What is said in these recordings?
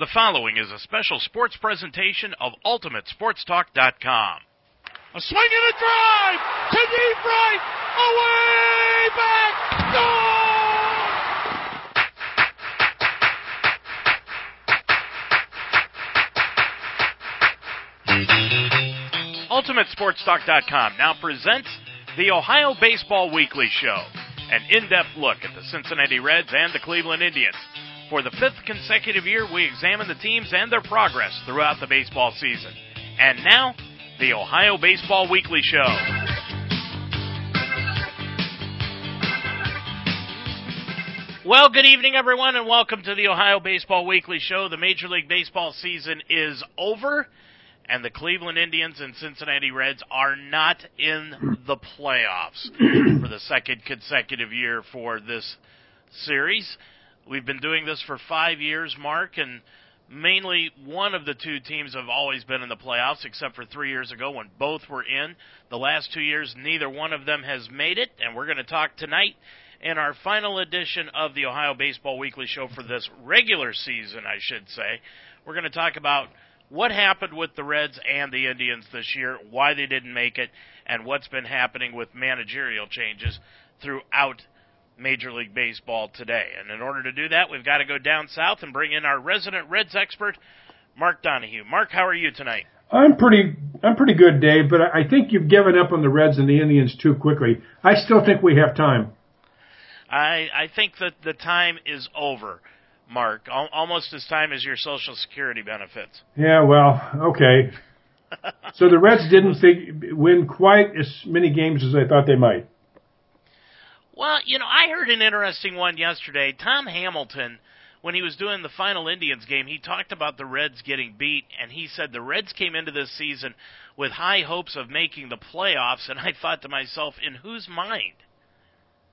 The following is a special sports presentation of UltimateSportsTalk.com. A swing and a drive to deep right, away back, goal! UltimateSportsTalk.com now presents the Ohio Baseball Weekly Show, an in-depth look at the Cincinnati Reds and the Cleveland Indians. For the fifth consecutive year, we examine the teams and their progress throughout the baseball season. And now, the Ohio Baseball Weekly Show. Well, good evening, everyone, and welcome to the Ohio Baseball Weekly Show. The Major League Baseball season is over, and the Cleveland Indians and Cincinnati Reds are not in the playoffs for the second consecutive year for this series. We've been doing this for five years, Mark, and mainly one of the two teams have always been in the playoffs, except for three years ago when both were in. The last two years, neither one of them has made it, and we're going to talk tonight in our final edition of the Ohio Baseball Weekly Show for this regular season, I should say. We're going to talk about what happened with the Reds and the Indians this year, why they didn't make it, and what's been happening with managerial changes throughout Major League Baseball today. And in order to do that, we've got to go down south and bring in our resident Reds expert, Mark Donahue. Mark, how are you tonight? I'm pretty I'm pretty good, Dave, but I think you've given up on the Reds and the Indians too quickly. I still think we have time. I I think that the time is over, Mark. Al- almost as time as your Social Security benefits. Yeah, well, okay. so the Reds didn't fig- win quite as many games as I thought they might. Well, you know, I heard an interesting one yesterday. Tom Hamilton, when he was doing the final Indians game, he talked about the Reds getting beat, and he said the Reds came into this season with high hopes of making the playoffs, and I thought to myself, in whose mind?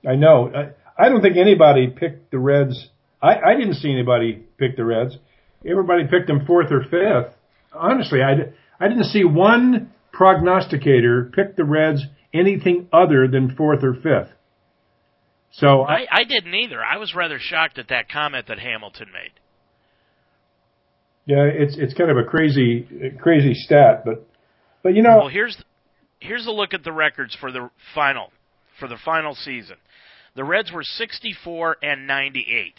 I know. I, I don't think anybody picked the Reds. I, I didn't see anybody pick the Reds. Everybody picked them fourth or fifth. Honestly, I, I didn't see one prognosticator pick the Reds anything other than fourth or fifth. So I, I didn't either. I was rather shocked at that comment that Hamilton made. Yeah, it's it's kind of a crazy crazy stat, but but you know. Well, here's here's a look at the records for the final for the final season. The Reds were 64 and 98,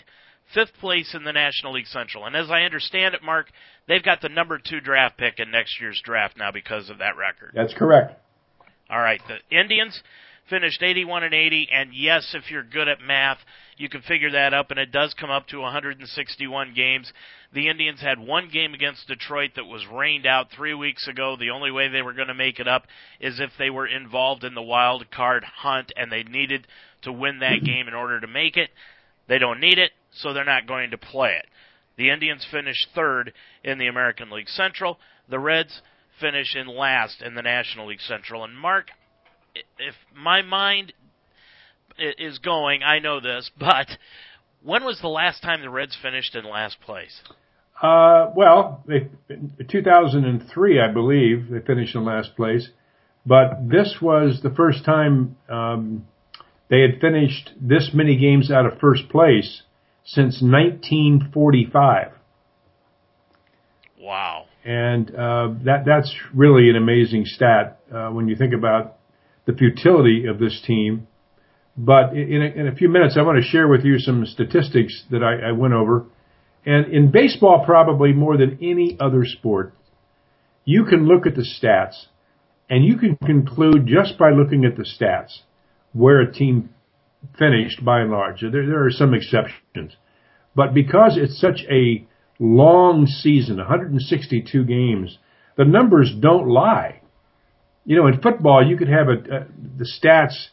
fifth place in the National League Central, and as I understand it, Mark, they've got the number two draft pick in next year's draft now because of that record. That's correct. All right, the Indians finished 81 and 80 and yes if you're good at math you can figure that up and it does come up to 161 games. The indians had one game against detroit that was rained out 3 weeks ago. The only way they were going to make it up is if they were involved in the wild card hunt and they needed to win that game in order to make it. They don't need it so they're not going to play it. The indians finished third in the american league central. The reds finish in last in the national league central. And mark if my mind is going, I know this, but when was the last time the Reds finished in last place? Uh, well, they, 2003, I believe, they finished in last place. But this was the first time um, they had finished this many games out of first place since 1945. Wow! And uh, that that's really an amazing stat uh, when you think about the futility of this team. But in a, in a few minutes, I want to share with you some statistics that I, I went over. And in baseball, probably more than any other sport, you can look at the stats and you can conclude just by looking at the stats where a team finished by and large. There, there are some exceptions. But because it's such a long season, 162 games, the numbers don't lie you know, in football, you could have a, a, the stats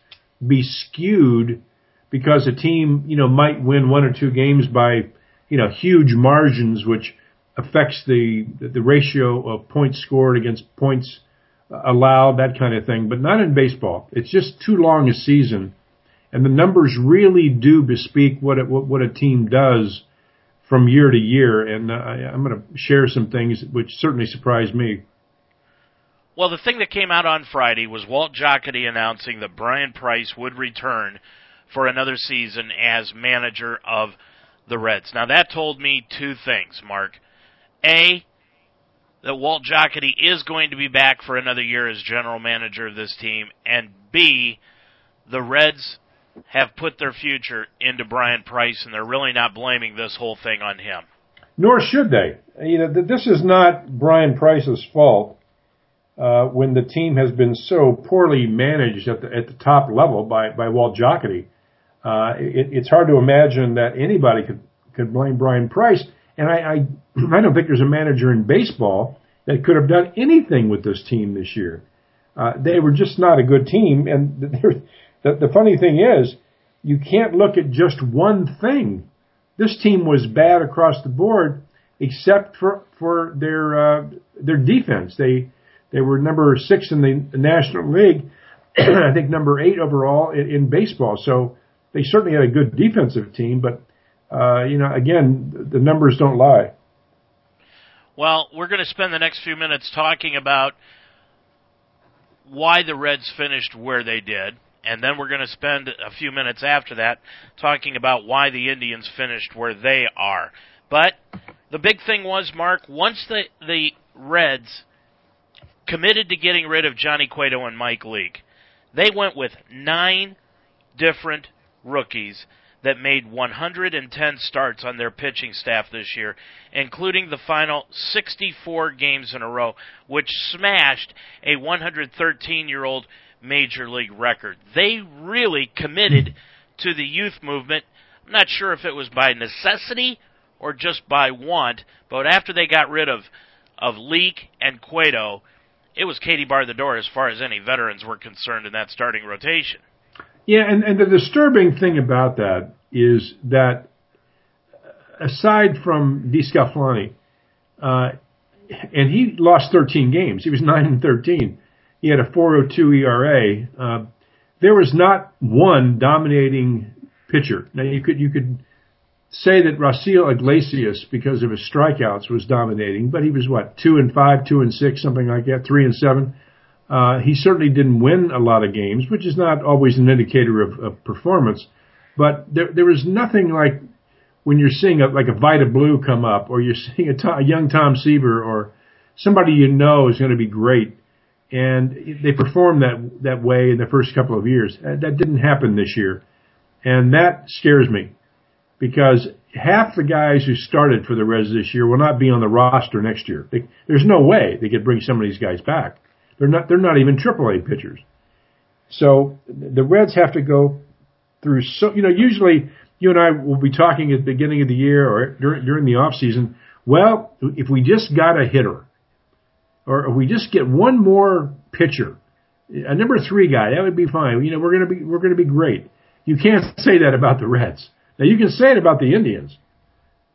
be skewed because a team, you know, might win one or two games by, you know, huge margins, which affects the the ratio of points scored against points allowed, that kind of thing. But not in baseball. It's just too long a season, and the numbers really do bespeak what it, what, what a team does from year to year. And uh, I, I'm going to share some things which certainly surprised me. Well, the thing that came out on Friday was Walt Jocketty announcing that Bryan Price would return for another season as manager of the Reds. Now, that told me two things, Mark. A, that Walt Jocketty is going to be back for another year as general manager of this team, and B, the Reds have put their future into Bryan Price, and they're really not blaming this whole thing on him. Nor should they. You know, this is not Bryan Price's fault. Uh, when the team has been so poorly managed at the at the top level by by Walt Jocketty, uh, it, it's hard to imagine that anybody could could blame Bryan Price. And I, I I don't think there's a manager in baseball that could have done anything with this team this year. Uh, they were just not a good team, and the, the funny thing is, you can't look at just one thing. This team was bad across the board, except for for their uh, their defense. They they were number six in the National League. I think number eight overall in, in, baseball. So they certainly had a good defensive team, but uh, you know, again, the numbers don't lie. Well, we're going to spend the next few minutes talking about why the Reds finished where they did, and then we're going to spend a few minutes after that talking about why the Indians finished where they are. But the big thing was, Mark, once the the Reds committed to getting rid of Johnny Cueto and Mike Leake. They went with nine different rookies that made 110 starts on their pitching staff this year, including the final 64 games in a row, which smashed a 113 year old major league record. They really committed to the youth movement. I'm not sure if it was by necessity or just by want, but after they got rid of of Leake and Cueto, it was Katie bar the door as far as any veterans were concerned in that starting rotation. Yeah, and, and the disturbing thing about that is that aside from DeSclafani, uh, and he lost 13 games. He was 9 and 13. He had a 402 ERA. Uh, there was not one dominating pitcher. Now you could you could say that Raisel Iglesias, because of his strikeouts, was dominating, but he was what two and five, two and six, something like that, three and seven. Uh, he certainly didn't win a lot of games, which is not always an indicator of, of performance. But there, there was nothing like when you're seeing a, like a Vida Blue come up, or you're seeing a, to, a young Tom Seaver, or somebody you know is going to be great, and they perform that that way in the first couple of years. That didn't happen this year, and that scares me because half the guys who started for the Reds this year will not be on the roster next year. They, there's no way they could bring some of these guys back. They're not. They're not even AAA pitchers. So the Reds have to go through. So you know, usually you and I will be talking at the beginning of the year or during, during the off season. Well, if we just got a hitter, or if we just get one more pitcher, a number three guy, that would be fine. You know, we're gonna be we're gonna be great. You can't say that about the Reds. Now you can say it about the Indians,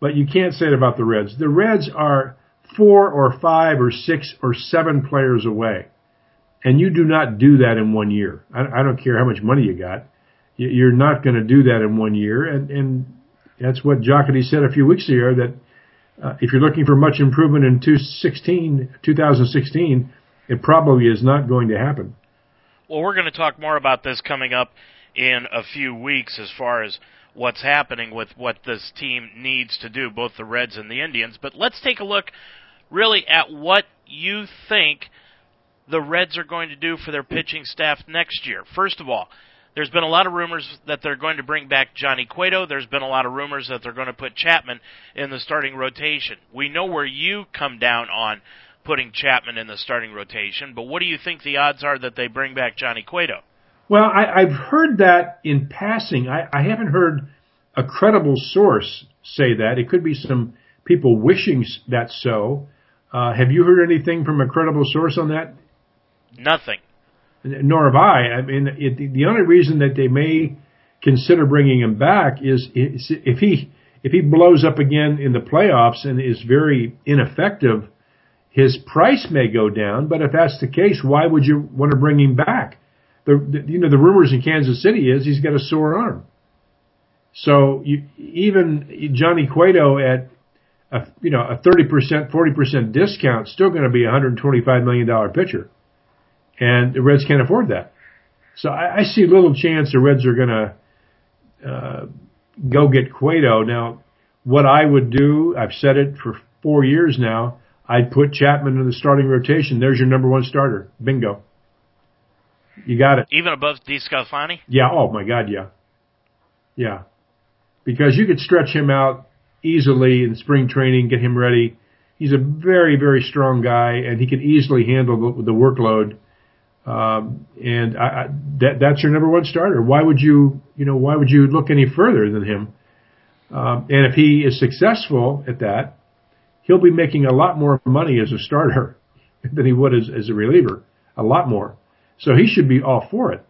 but you can't say it about the Reds. The Reds are four or five or six or seven players away. And you do not do that in one year. I, I don't care how much money you got. You're not going to do that in one year. And, and that's what Jocketty said a few weeks ago that uh, if you're looking for much improvement in 2016, 2016, it probably is not going to happen. Well, we're going to talk more about this coming up in a few weeks as far as what's happening with what this team needs to do, both the Reds and the Indians. But let's take a look really at what you think the Reds are going to do for their pitching staff next year. First of all, there's been a lot of rumors that they're going to bring back Johnny Cueto. There's been a lot of rumors that they're going to put Chapman in the starting rotation. We know where you come down on putting Chapman in the starting rotation, but what do you think the odds are that they bring back Johnny Cueto? Well, I, I've heard that in passing. I, I haven't heard a credible source say that. It could be some people wishing that so. Uh, have you heard anything from a credible source on that? Nothing. Nor have I. I mean, it, the only reason that they may consider bringing him back is if he if he blows up again in the playoffs and is very ineffective, his price may go down. But if that's the case, why would you want to bring him back? The, you know the rumors in Kansas City is he's got a sore arm. So you, even Johnny Cueto at a you know a thirty percent, forty percent discount, still going to be a hundred twenty five million dollar pitcher, and the Reds can't afford that. So I, I see little chance the Reds are going to uh, go get Cueto. Now, what I would do, I've said it for four years now, I'd put Chapman in the starting rotation. There's your number one starter. Bingo. You got it. Even above DeSclafani? Yeah. Oh my God. Yeah. Yeah. Because you could stretch him out easily in spring training, get him ready. He's a very, very strong guy, and he can easily handle the, the workload. Um, and I, I, that, that's your number one starter. Why would you, you know, why would you look any further than him? Um, and if he is successful at that, he'll be making a lot more money as a starter than he would as, as a reliever. A lot more. So he should be all for it.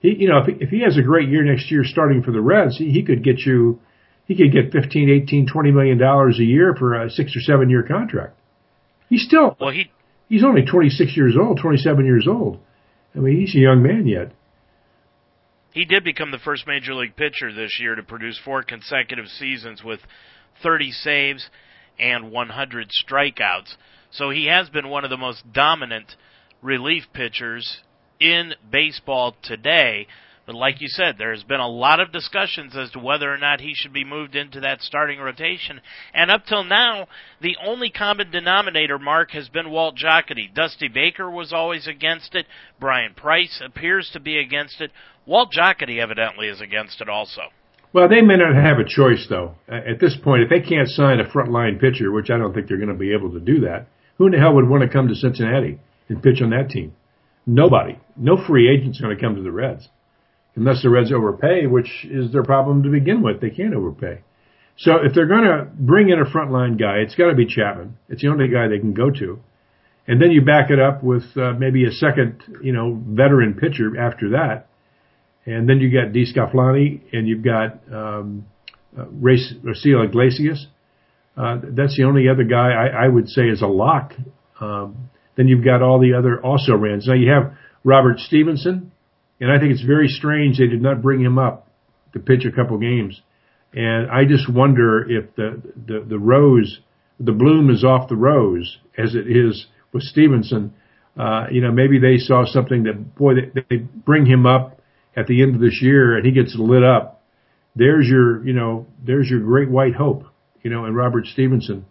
He, you know, if he, if he has a great year next year starting for the Reds, he, he could get you, he could get 15, 18, 20 million dollars a year for a six or seven year contract. He's still, well, he, he's only 26 years old, 27 years old. I mean, he's a young man yet. He did become the first major league pitcher this year to produce four consecutive seasons with 30 saves and 100 strikeouts. So he has been one of the most dominant relief pitchers in baseball today. But like you said, there's been a lot of discussions as to whether or not he should be moved into that starting rotation. And up till now, the only common denominator, Mark, has been Walt Jocketty. Dusty Baker was always against it. Bryan Price appears to be against it. Walt Jocketty evidently is against it also. Well, they may not have a choice, though. At this point, if they can't sign a frontline pitcher, which I don't think they're going to be able to do that, who in the hell would want to come to Cincinnati and pitch on that team? Nobody. No free agent's going to come to the Reds unless the Reds overpay, which is their problem to begin with. They can't overpay. So if they're going to bring in a frontline guy, it's got to be Chapman. It's the only guy they can go to. And then you back it up with uh, maybe a second, you know, veteran pitcher after that. And then you got DeSclafani and you've got um, uh, Raisel Iglesias. Uh, that's the only other guy I, I would say is a lock. Um, then you've got all the other also rans. Now you have Robert Stephenson, and I think it's very strange they did not bring him up to pitch a couple games. And I just wonder if the, the, the rose, the bloom is off the rose as it is with Stephenson. Uh, you know, maybe they saw something that, boy, they, they bring him up at the end of this year and he gets lit up. There's your, you know, there's your great white hope, you know, and Robert Stephenson.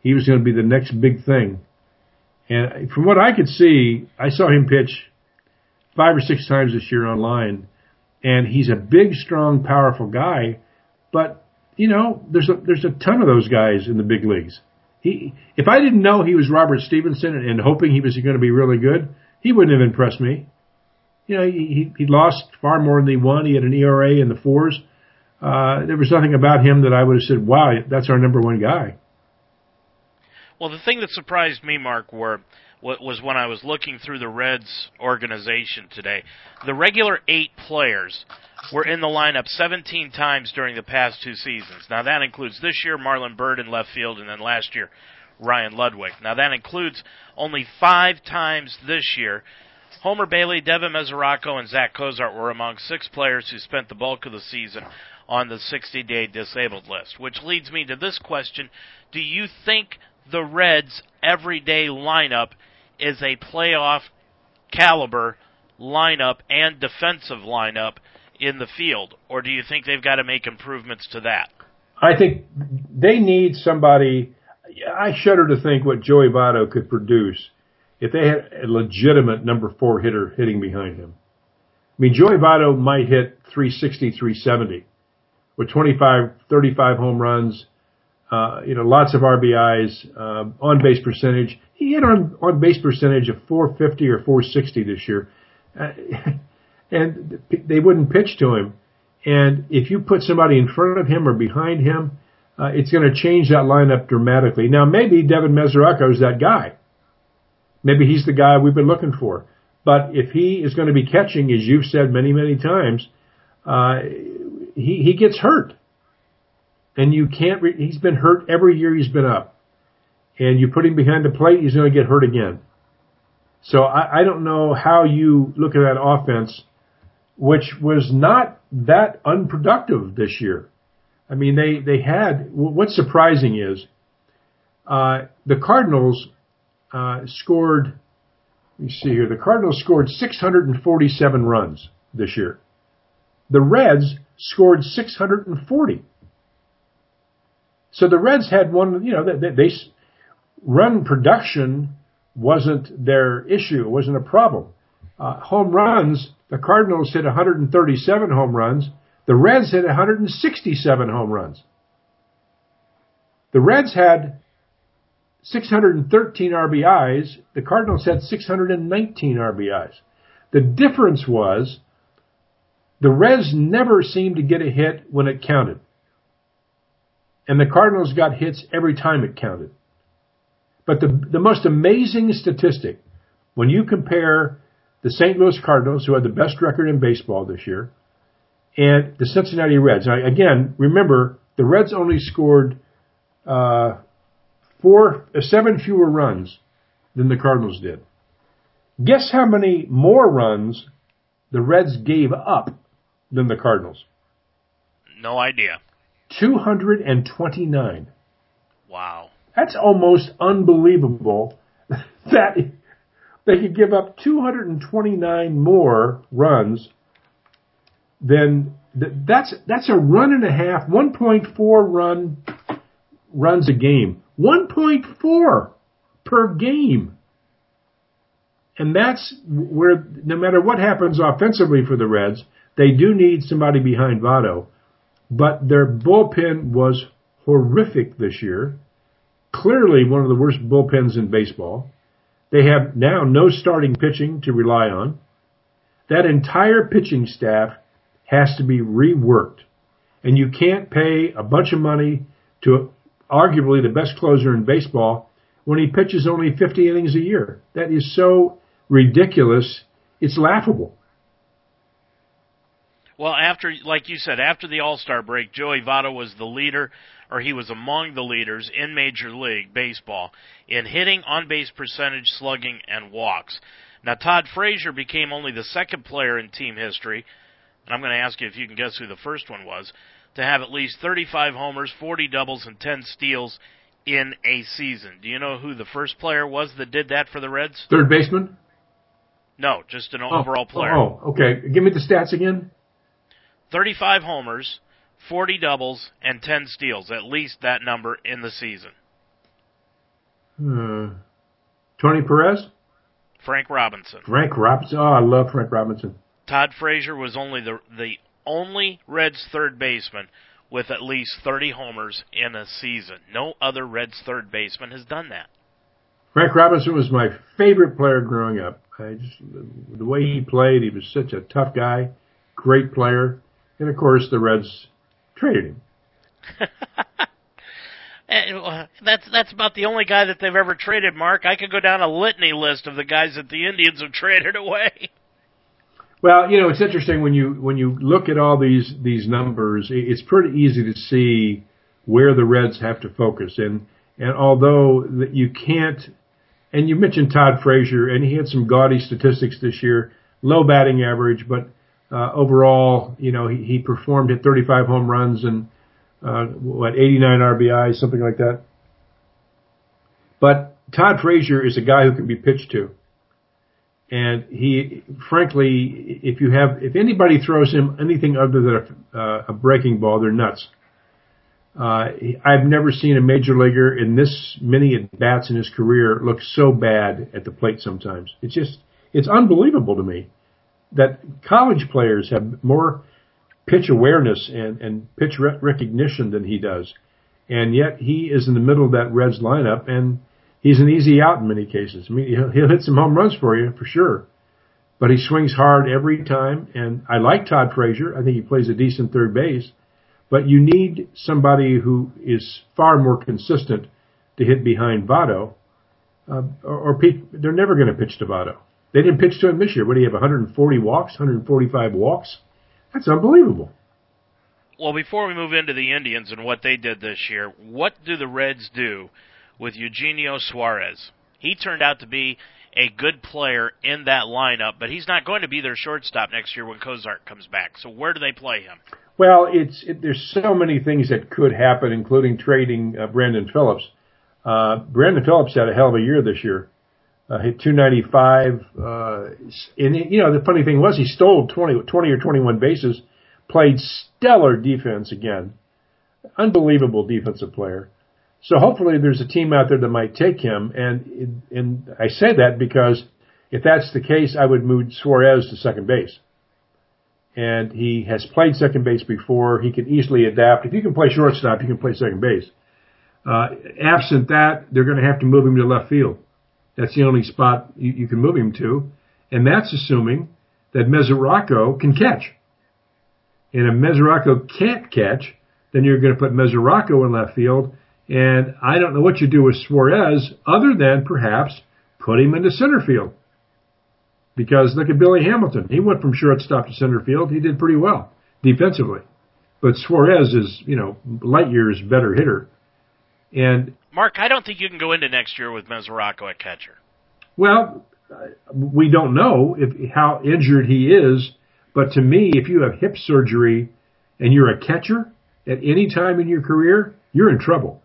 He was going to be the next big thing. And from what I could see, I saw him pitch five or six times this year online, and he's a big, strong, powerful guy. But you know, there's a there's a ton of those guys in the big leagues. He, if I didn't know he was Robert Stephenson and, and hoping he was going to be really good, he wouldn't have impressed me. You know, he he lost far more than he won. He had an ERA in the fours. Uh, there was nothing about him that I would have said, "Wow, that's our number one guy." Well, the thing that surprised me, Mark, were was when I was looking through the Reds organization today. The regular eight players were in the lineup 17 times during the past two seasons. Now that includes this year Marlon Byrd in left field, and then last year Ryan Ludwick. Now that includes only five times this year. Homer Bailey, Devin Mesoraco, and Zack Cozart were among six players who spent the bulk of the season on the 60-day disabled list. Which leads me to this question: Do you think the Reds' everyday lineup is a playoff caliber lineup and defensive lineup in the field, or do you think they've got to make improvements to that? I think they need somebody. I shudder to think what Joey Votto could produce if they had a legitimate number four hitter hitting behind him. I mean, Joey Votto might hit 360, 370 with 25, 35 home runs, uh, you know, lots of RBIs, uh, on base percentage. He hit on on base percentage of 450 or 460 this year, uh, and they wouldn't pitch to him. And if you put somebody in front of him or behind him, uh, it's going to change that lineup dramatically. Now, maybe Devin Mesoraco is that guy. Maybe he's the guy we've been looking for. But if he is going to be catching, as you've said many, many times, uh, he, he gets hurt and you can't. Re- he's been hurt every year he's been up, and you put him behind the plate, he's going to get hurt again. So I, I don't know how you look at that offense, which was not that unproductive this year. I mean, they they had. What's surprising is uh, the Cardinals uh, scored. Let me see here. The Cardinals scored 647 runs this year. The Reds scored 640. So the Reds had one, you know, they, they run production wasn't their issue. Wasn't a problem. Uh, home runs, the Cardinals hit 137 home runs. The Reds hit 167 home runs. The Reds had 613 RBIs. The Cardinals had 619 RBIs. The difference was the Reds never seemed to get a hit when it counted. And the Cardinals got hits every time it counted. But the, the most amazing statistic, when you compare the St. Louis Cardinals, who had the best record in baseball this year, and the Cincinnati Reds. Now, again, remember, the Reds only scored uh, four, uh, seven fewer runs than the Cardinals did. Guess how many more runs the Reds gave up than the Cardinals? No idea. 229. Wow. That's almost unbelievable that they could give up 229 more runs than that's that's a run and a half, 1.4 run runs a game. 1.4 per game. And that's where no matter what happens offensively for the Reds, they do need somebody behind Votto. But their bullpen was horrific this year clearly one of the worst bullpens in baseball. They have now no starting pitching to rely on. That entire pitching staff has to be reworked. And you can't pay a bunch of money to arguably the best closer in baseball when he pitches only 50 innings a year. That is so ridiculous. It's laughable. Well, after, like you said, after the All Star break, Joey Votto was the leader or he was among the leaders in Major League Baseball in hitting, on base percentage, slugging, and walks. Now, Todd Frazier became only the second player in team history, and I'm going to ask you if you can guess who the first one was, to have at least 35 homers, 40 doubles, and 10 steals in a season. Do you know who the first player was that did that for the Reds? Third baseman? No, just an oh, overall player. Oh, okay. Give me the stats again. 35 homers, 40 doubles, and 10 steals, at least that number in the season. Hmm. Tony Perez? Frank Robinson. Frank Robinson. Oh, I love Frank Robinson. Todd Frazier was only the the only Reds third baseman with at least 30 homers in a season. No other Reds third baseman has done that. Frank Robinson was my favorite player growing up. I just the way he played, he was such a tough guy, great player, and of course the Reds traded him. Uh, that's that's about the only guy that they've ever traded, Mark. I could go down a litany list of the guys that the Indians have traded away. Well, you know, it's interesting when you when you look at all these these numbers, it's pretty easy to see where the Reds have to focus. And and although you can't, and you mentioned Todd Frazier, and he had some gaudy statistics this year, low batting average, but uh, overall, you know, he, he performed at 35 home runs and uh, what 89 RBI, something like that. But Todd Frazier is a guy who can be pitched to, and he, frankly, if you have, if anybody throws him anything other than a, uh, a breaking ball, they're nuts. Uh, I've never seen a major leaguer in this many at bats in his career look so bad at the plate. Sometimes it's just, it's unbelievable to me that college players have more pitch awareness and, and pitch re- recognition than he does. And yet he is in the middle of that Reds lineup and he's an easy out in many cases. I mean, he'll, he'll hit some home runs for you for sure, but he swings hard every time. And I like Todd Frazier. I think he plays a decent third base, but you need somebody who is far more consistent to hit behind Votto, uh, or, or they're never going to pitch to Votto. They didn't pitch to him this year. What do you have? 140 walks, 145 walks. That's unbelievable. Well, before we move into the Indians and what they did this year, what do the Reds do with Eugenio Suarez? He turned out to be a good player in that lineup, but he's not going to be their shortstop next year when Cozart comes back. So where do they play him? Well, it's it, there's so many things that could happen, including trading uh, Brandon Phillips. Uh, Brandon Phillips had a hell of a year this year uh, hit 295. Uh, and you know, the funny thing was he stole 20, 20 or 21 bases, played stellar defense again. Unbelievable defensive player. So hopefully there's a team out there that might take him. And, and I say that because if that's the case, I would move Suarez to second base. And he has played second base before. He can easily adapt. If you can play shortstop, you can play second base. Uh, absent that, they're going to have to move him to left field. That's the only spot you, you can move him to. And that's assuming that Mesoraco can catch. And if Mesoraco can't catch, then you're going to put Mesoraco in left field. And I don't know what you do with Suarez other than perhaps put him into center field. Because look at Billy Hamilton. He went from shortstop to center field. He did pretty well defensively. But Suarez is, you know, light years better hitter. And Mark, I don't think you can go into next year with Mesoraco at catcher. Well, we don't know if how injured he is, but to me, if you have hip surgery and you're a catcher at any time in your career, you're in trouble.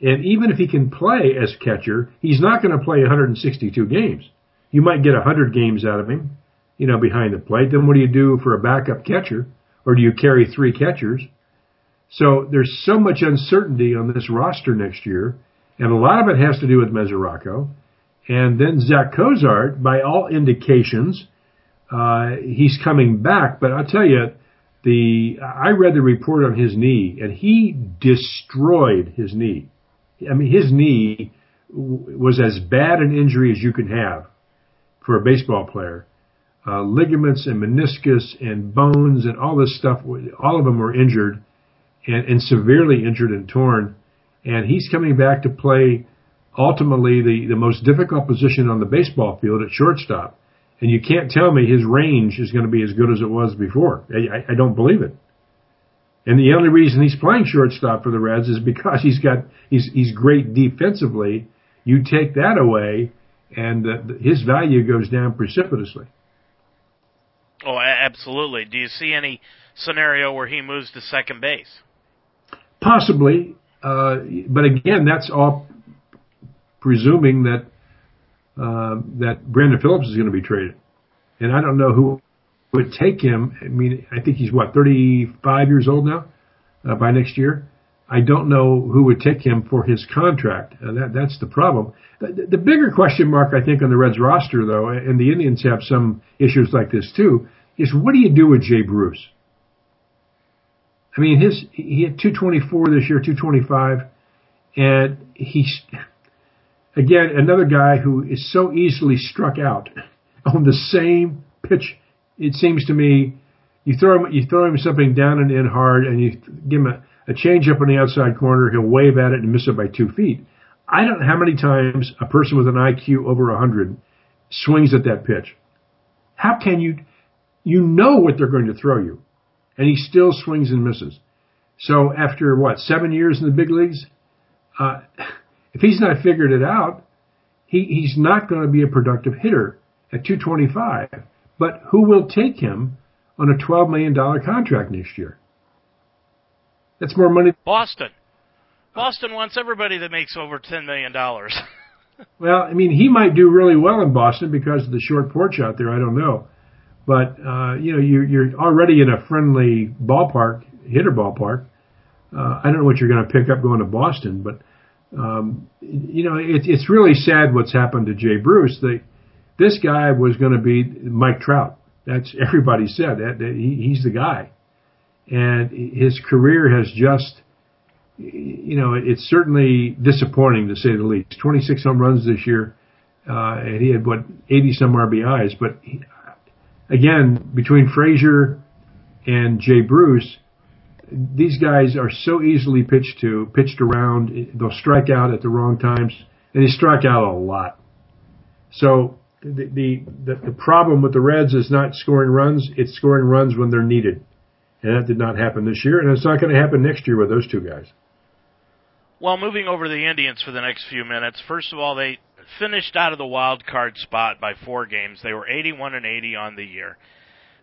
And even if he can play as catcher, he's not going to play 162 games. You might get 100 games out of him, you know, behind the plate. Then what do you do for a backup catcher? Or do you carry three catchers? So there's so much uncertainty on this roster next year, and a lot of it has to do with Mesoraco. And then Zack Cozart, by all indications, uh, he's coming back. But I'll tell you, the I read the report on his knee, and he destroyed his knee. I mean, his knee was as bad an injury as you can have for a baseball player. Uh, ligaments and meniscus and bones and all this stuff, all of them were injured and, and severely injured and torn. And he's coming back to play ultimately the, the most difficult position on the baseball field at shortstop. And you can't tell me his range is going to be as good as it was before. I, I don't believe it. And the only reason he's playing shortstop for the Reds is because he's got he's he's great defensively. You take that away, and uh, his value goes down precipitously. Oh, absolutely. Do you see any scenario where he moves to second base? Possibly, uh, but again, that's all presuming that uh, that Brandon Phillips is going to be traded, and I don't know who would take him. I mean, I think he's what 35 years old now uh, by next year. I don't know who would take him for his contract. Uh, that that's the problem. The, the bigger question mark I think on the Reds roster though, and the Indians have some issues like this too, is what do you do with Jay Bruce? I mean, his he had 224 this year, 225, and he's again another guy who is so easily struck out on the same pitch. It seems to me, you throw him you throw him something down and in hard, and you give him a, a change up on the outside corner. He'll wave at it and miss it by two feet. I don't know how many times a person with an IQ over 100 swings at that pitch. How can you? You know what they're going to throw you and he still swings and misses. So after what seven years in the big leagues, uh, if he's not figured it out, he, he's not going to be a productive hitter at 225. But who will take him on a 12 million dollar contract next year? That's more money. Boston. Boston wants everybody that makes over ten million dollars. well, I mean, he might do really well in Boston because of the short porch out there. I don't know. But uh, you know, you're, you're already in a friendly ballpark, hitter ballpark. Uh, I don't know what you're going to pick up going to Boston, but um, you know, it, it's really sad what's happened to Jay Bruce. They, this guy was going to be Mike Trout. That's everybody said that, that he, he's the guy, and his career has just, you know, it's certainly disappointing to say the least. 26 home runs this year, uh, and he had what 80 some RBIs, but again, between Frazier and Jay Bruce, these guys are so easily pitched to, pitched around. They'll strike out at the wrong times, and they strike out a lot. So the, the the, the problem with the Reds is not scoring runs; it's scoring runs when they're needed, and that did not happen this year, and it's not going to happen next year with those two guys. Well, moving over to the Indians for the next few minutes. First of all, they finished out of the wild card spot by four games. They were 81 and 80 on the year.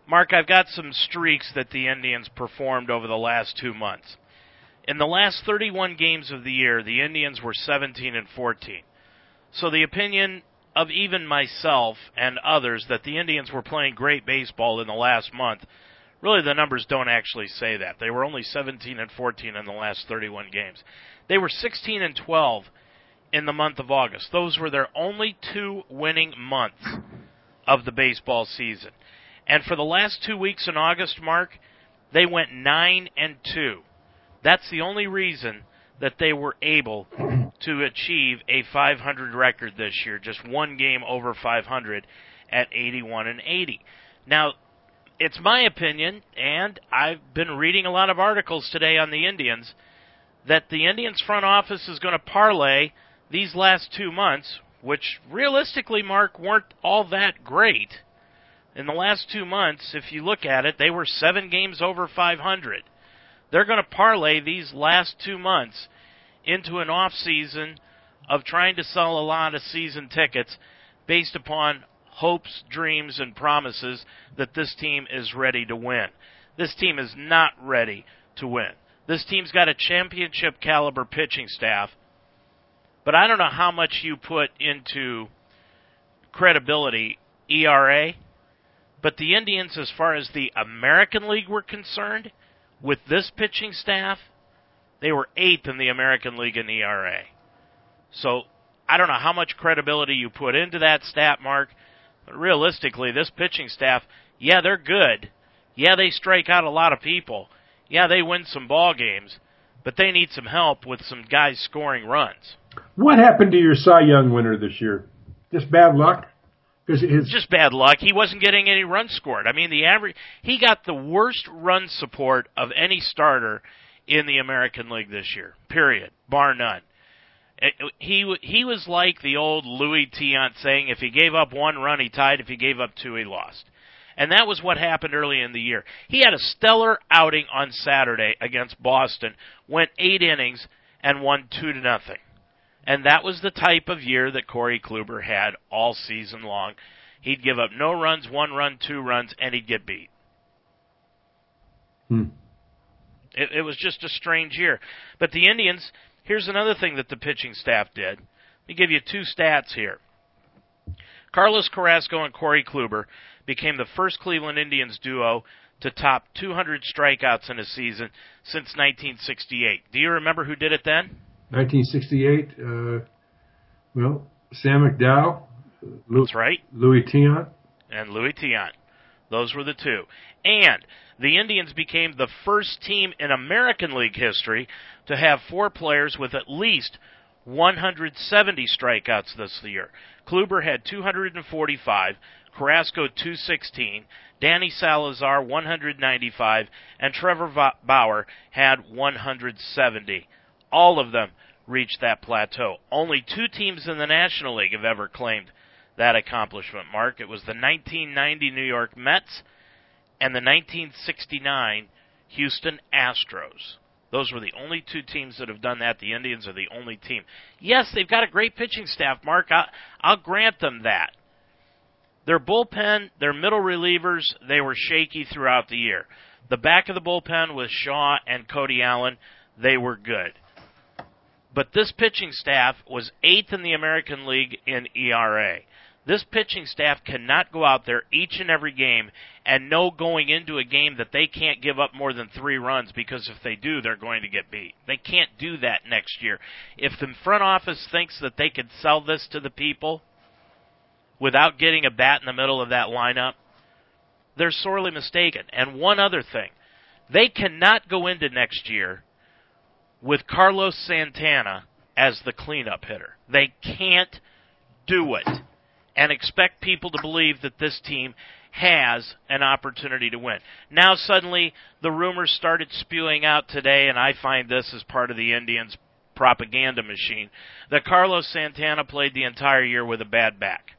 Mark, I've got some streaks that the Indians performed over the last two months. In the last 31 games of the year, the Indians were 17 and 14. So the opinion of even myself and others that the Indians were playing great baseball in the last month Really, the numbers don't actually say that. They were only 17 and 14 in the last 31 games. They were 16 and 12 in the month of August. Those were their only two winning months of the baseball season. And for the last two weeks in August, Mark, they went 9 and 2. That's the only reason that they were able to achieve a 500 record this year, just one game over 500 at 81 and 80. Now, it's my opinion, and I've been reading a lot of articles today on the Indians, that the Indians front office is going to parlay these last two months, which realistically, Mark, weren't all that great. In the last two months, if you look at it, they were seven games over 500. They're going to parlay these last two months into an off season of trying to sell a lot of season tickets based upon hopes, dreams, and promises that this team is ready to win. This team is not ready to win. This team's got a championship caliber pitching staff, but I don't know how much you put into credibility ERA. But the Indians, as far as the American League were concerned, with this pitching staff, they were eighth in the American League in ERA. So I don't know how much credibility you put into that stat, Mark. But realistically, this pitching staff, yeah, they're good. Yeah, they strike out a lot of people. Yeah, they win some ball games, but they need some help with some guys scoring runs. What happened to your Cy Young winner this year? Just bad luck? Because his just bad luck. He wasn't getting any runs scored. I mean, the average he got the worst run support of any starter in the American League this year. Period, bar none. Eh, he he was like the old Louis Tiant saying, if he gave up one run, he tied. If he gave up two, he lost. And that was what happened early in the year. He had a stellar outing on Saturday against Boston, went eight innings and won two to nothing. And that was the type of year that Corey Kluber had all season long. He'd give up no runs, one run, two runs, and he'd get beat. Hmm. It, it was just a strange year. But the Indians, here's another thing that the pitching staff did. Let me give you two stats here. Carlos Carrasco and Corey Kluber became the first Cleveland Indians duo to top 200 strikeouts in a season since 1968. Do you remember who did it then? 1968. Uh, well, Sam McDowell. That's right. Luis Tiant. And Louis Tiant. Those were the two. And the Indians became the first team in American League history to have four players with at least 170 strikeouts this year. Kluber had 245, Carrasco 216, Danny Salazar 195, and Trevor Bauer had 170. All of them reached that plateau. Only two teams in the National League have ever claimed that accomplishment, Mark. It was the 1990 New York Mets and the 1969 Houston Astros. Those were the only two teams that have done that. The Indians are the only team. Yes, they've got a great pitching staff, Mark. I, I'll grant them that. Their bullpen, their middle relievers, they were shaky throughout the year. The back of the bullpen with Shaw and Cody Allen, they were good. But this pitching staff was eighth in the American League in ERA. This pitching staff cannot go out there each and every game and know going into a game that they can't give up more than three runs because if they do, they're going to get beat. They can't do that next year. If the front office thinks that they could sell this to the people without getting a bat in the middle of that lineup, they're sorely mistaken. And one other thing, they cannot go into next year with Carlos Santana as the cleanup hitter. They can't do it and expect people to believe that this team has an opportunity to win. Now suddenly the rumors started spewing out today and I find this as part of the Indians propaganda machine that Carlos Santana played the entire year with a bad back.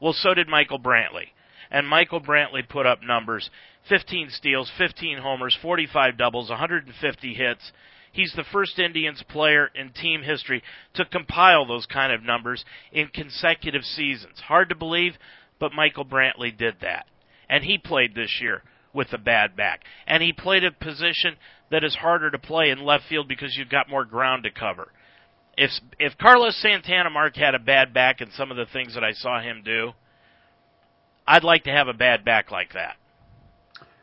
Well, so did Michael Brantley. And Michael Brantley put up numbers 15 steals, 15 homers, 45 doubles, 150 hits, He's the first Indians player in team history to compile those kind of numbers in consecutive seasons. Hard to believe, but Michael Brantley did that. And he played this year with a bad back. And he played a position that is harder to play in left field because you've got more ground to cover. If if Carlos Santana Mark had a bad back and some of the things that I saw him do, I'd like to have a bad back like that.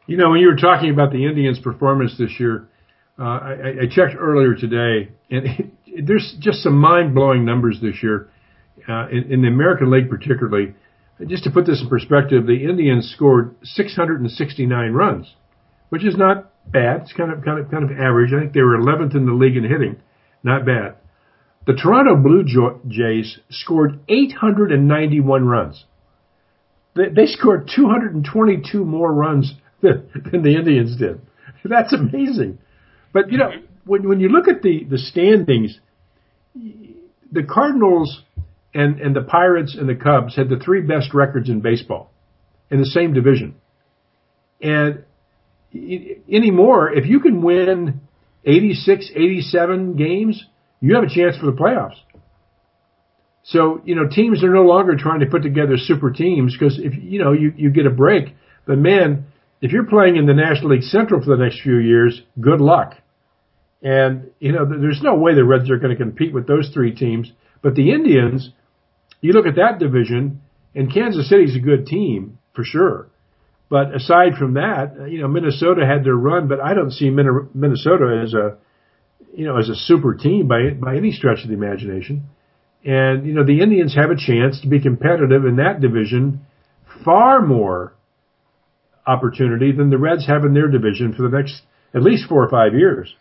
You know, when you were talking about the Indians' performance this year, uh, I, I checked earlier today, and it, there's just some mind-blowing numbers this year uh, in, in the American League, particularly. Just to put this in perspective, the Indians scored 669 runs, which is not bad. It's kind of kind of kind of average. I think they were 11th in the league in hitting, not bad. The Toronto Blue Jays scored 891 runs. They, they scored 222 more runs than, than the Indians did. That's amazing. But you know, mm-hmm. when when you look at the the standings, the Cardinals and and the Pirates and the Cubs had the three best records in baseball in the same division. And anymore, if you can win 86, 87 games, you have a chance for the playoffs. So, you know, teams are no longer trying to put together super teams because if, you know, you, you get a break. But man, if you're playing in the National League Central for the next few years, good luck. And, you know, there's no way the Reds are going to compete with those three teams. But the Indians, you look at that division, and Kansas City's a good team for sure. But aside from that, uh, you know, Minnesota had their run, but I don't see Minnesota as a, you know, as a super team by by any stretch of the imagination. And you know, the Indians have a chance to be competitive in that division, far more opportunity than the Reds have in their division for the next at least four or five years.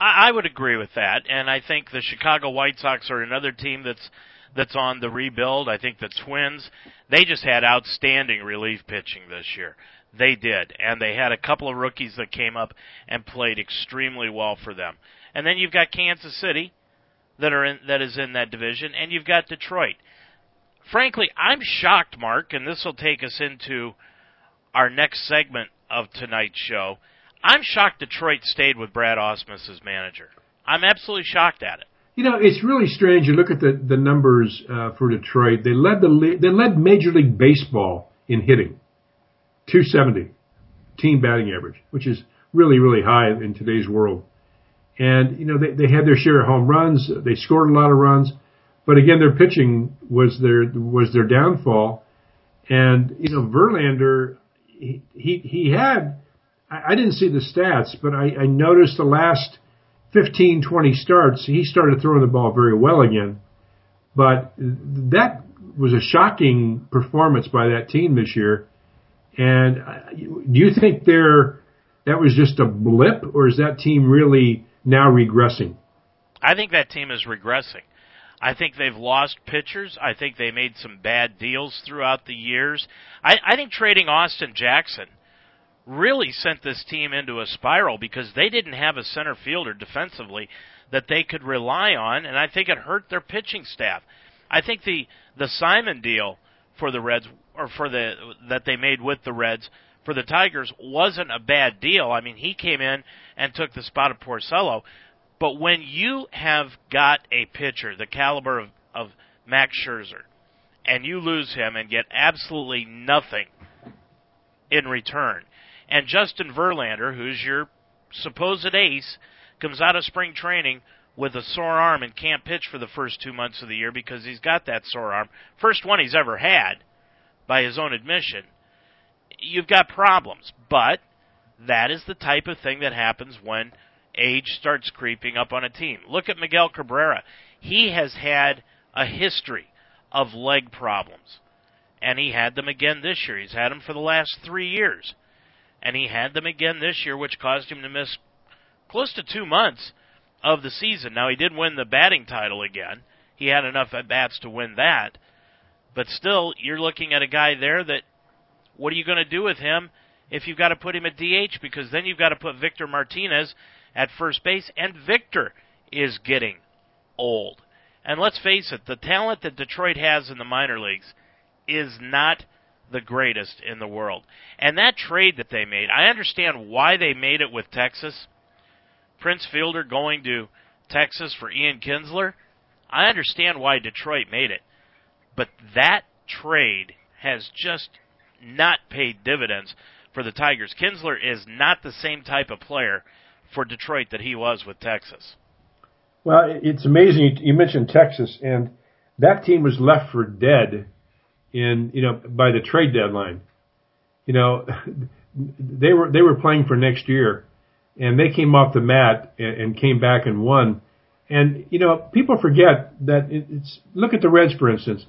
I, I would agree with that, and I think the Chicago White Sox are another team that's that's on the rebuild. I think the Twins, they just had outstanding relief pitching this year. They did, and they had a couple of rookies that came up and played extremely well for them. And then you've got Kansas City that are in that is in that division, and you've got Detroit. Frankly, I'm shocked, Mark, and this will take us into our next segment of tonight's show. I'm shocked Detroit stayed with Brad Ausmus as manager. I'm absolutely shocked at it. You know, it's really strange. You look at the the numbers uh, for Detroit. They led the they led Major League Baseball in hitting, 270 team batting average, which is really really high in today's world. And you know, they they had their share of home runs. They scored a lot of runs, but again, their pitching was their was their downfall. And you know, Verlander, he he, he had. I, I didn't see the stats, but I, I noticed the last 15, 20 starts, he started throwing the ball very well again. But that was a shocking performance by that team this year. And uh, do you think there that was just a blip, or is that team really now regressing? I think that team is regressing. I think they've lost pitchers. I think they made some bad deals throughout the years. I, I think trading Austin Jackson – really sent this team into a spiral because they didn't have a center fielder defensively that they could rely on, and I think it hurt their pitching staff. I think the the Simon deal for the Reds or for the that they made with the Reds for the Tigers wasn't a bad deal. I mean, he came in and took the spot of Porcello, but when you have got a pitcher the caliber of, of Max Scherzer, and you lose him and get absolutely nothing in return, and Justin Verlander, who's your supposed ace, comes out of spring training with a sore arm and can't pitch for the first two months of the year because he's got that sore arm. First one he's ever had, by his own admission. You've got problems, but that is the type of thing that happens when age starts creeping up on a team. Look at Miguel Cabrera. He has had a history of leg problems, and he had them again this year. He's had them for the last three years and he had them again this year, which caused him to miss close to two months of the season. Now he did win the batting title again. He had enough at bats to win that. But still, you're looking at a guy there that what are you going to do with him if you've got to put him at DH? Because then you've got to put Victor Martinez at first base, and Victor is getting old. And let's face it, the talent that Detroit has in the minor leagues is not the greatest in the world. And that trade that they made, I understand why they made it with Texas. Prince Fielder going to Texas for Ian Kinsler. I understand why Detroit made it. But that trade has just not paid dividends for the Tigers. Kinsler is not the same type of player for Detroit that he was with Texas. Well, it's amazing. You mentioned Texas, and that team was left for dead in you know by the trade deadline. You know, they were they were playing for next year, and they came off the mat and, and came back and won. And you know, people forget that it, it's look at the Reds for instance.